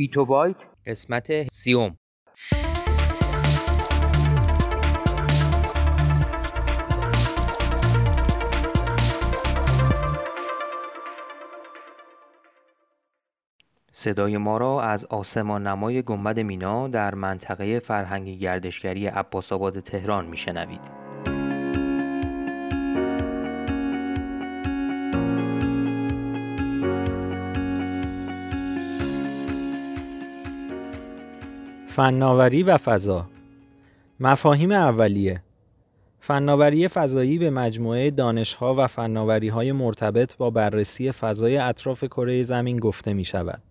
بیتو بایت قسمت سیوم صدای ما را از آسمان نمای گنبد مینا در منطقه فرهنگی گردشگری عباس آباد تهران میشنوید. فناوری و فضا مفاهیم اولیه فناوری فضایی به مجموعه دانشها و فناوری‌های مرتبط با بررسی فضای اطراف کره زمین گفته می شود.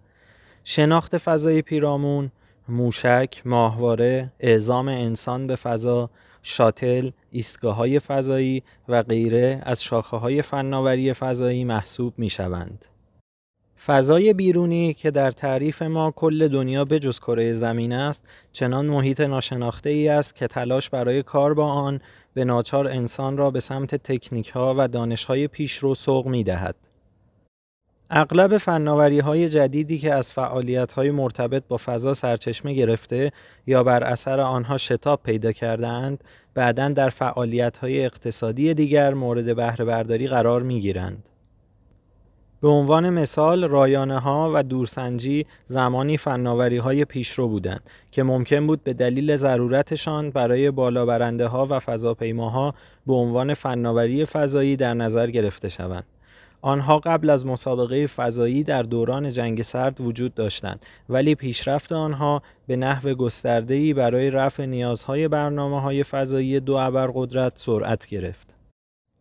شناخت فضای پیرامون، موشک، ماهواره، اعزام انسان به فضا، شاتل، ایستگاه های فضایی و غیره از شاخه های فناوری فضایی محسوب می شوند. فضای بیرونی که در تعریف ما کل دنیا به جز کره زمین است چنان محیط ناشناخته ای است که تلاش برای کار با آن به ناچار انسان را به سمت تکنیک ها و دانش های پیشرو سوق می دهد. اغلب فناوری های جدیدی که از فعالیت های مرتبط با فضا سرچشمه گرفته یا بر اثر آنها شتاب پیدا کردهاند بعدا در فعالیت های اقتصادی دیگر مورد بهره برداری قرار می گیرند. به عنوان مثال رایانه ها و دورسنجی زمانی فناوری های پیشرو بودند که ممکن بود به دلیل ضرورتشان برای بالا برنده ها و فضاپیماها به عنوان فناوری فضایی در نظر گرفته شوند. آنها قبل از مسابقه فضایی در دوران جنگ سرد وجود داشتند ولی پیشرفت آنها به نحو گسترده‌ای برای رفع نیازهای برنامه های فضایی دو ابرقدرت سرعت گرفت.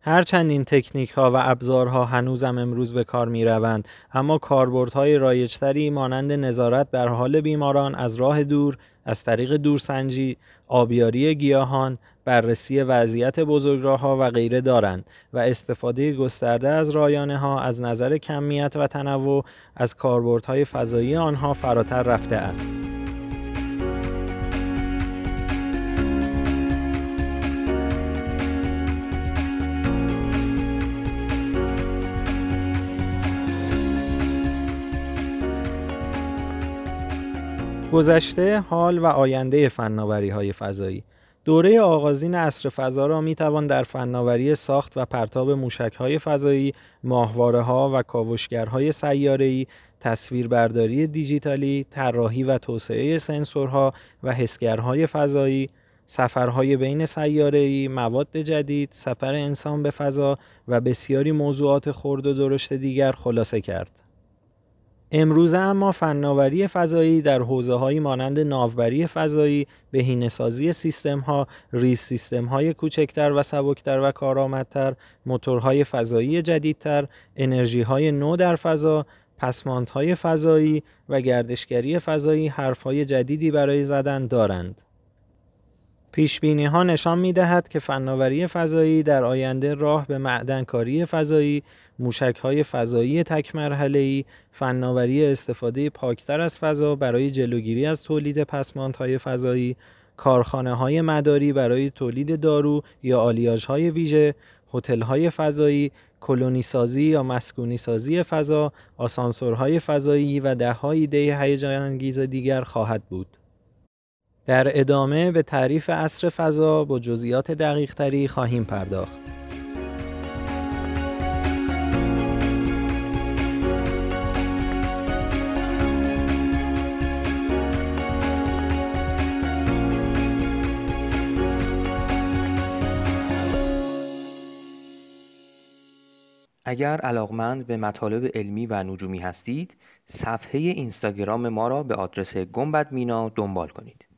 هرچند این تکنیک ها و ابزارها هنوزم امروز به کار می روند اما کاربردهای رایجتری مانند نظارت بر حال بیماران از راه دور از طریق دورسنجی، آبیاری گیاهان، بررسی وضعیت بزرگراه ها و غیره دارند و استفاده گسترده از رایانه ها از نظر کمیت و تنوع از کاربردهای فضایی آنها فراتر رفته است. گذشته، حال و آینده فناوری های فضایی دوره آغازین عصر فضا را می توان در فناوری ساخت و پرتاب موشک های فضایی، ماهواره ها و کاوشگرهای سیاره‌ای، تصویربرداری دیجیتالی، طراحی و توسعه سنسورها و حسگرهای فضایی، سفرهای بین سیاره‌ای، مواد جدید، سفر انسان به فضا و بسیاری موضوعات خرد و درشت دیگر خلاصه کرد. امروزه اما فناوری فضایی در حوزه های مانند ناوبری فضایی، بهینه‌سازی سیستم ها، ریز سیستم های کوچکتر و سبکتر و کارآمدتر، موتورهای فضایی جدیدتر، انرژی های نو در فضا، پسماندهای فضایی و گردشگری فضایی حرفهای جدیدی برای زدن دارند. پیش بینی ها نشان می دهد که فناوری فضایی در آینده راه به معدنکاری فضایی، موشک های فضایی تک مرحله فناوری استفاده پاکتر از فضا برای جلوگیری از تولید پسماندهای فضایی، کارخانه های مداری برای تولید دارو یا آلیاژ های ویژه، هتل های فضایی، کلونی سازی یا مسکونی سازی فضا، آسانسورهای فضایی و دههای ایده هیجان انگیز دیگر خواهد بود. در ادامه به تعریف عصر فضا با جزئیات دقیق تری خواهیم پرداخت. اگر علاقمند به مطالب علمی و نجومی هستید صفحه اینستاگرام ما را به آدرس گنبد مینا دنبال کنید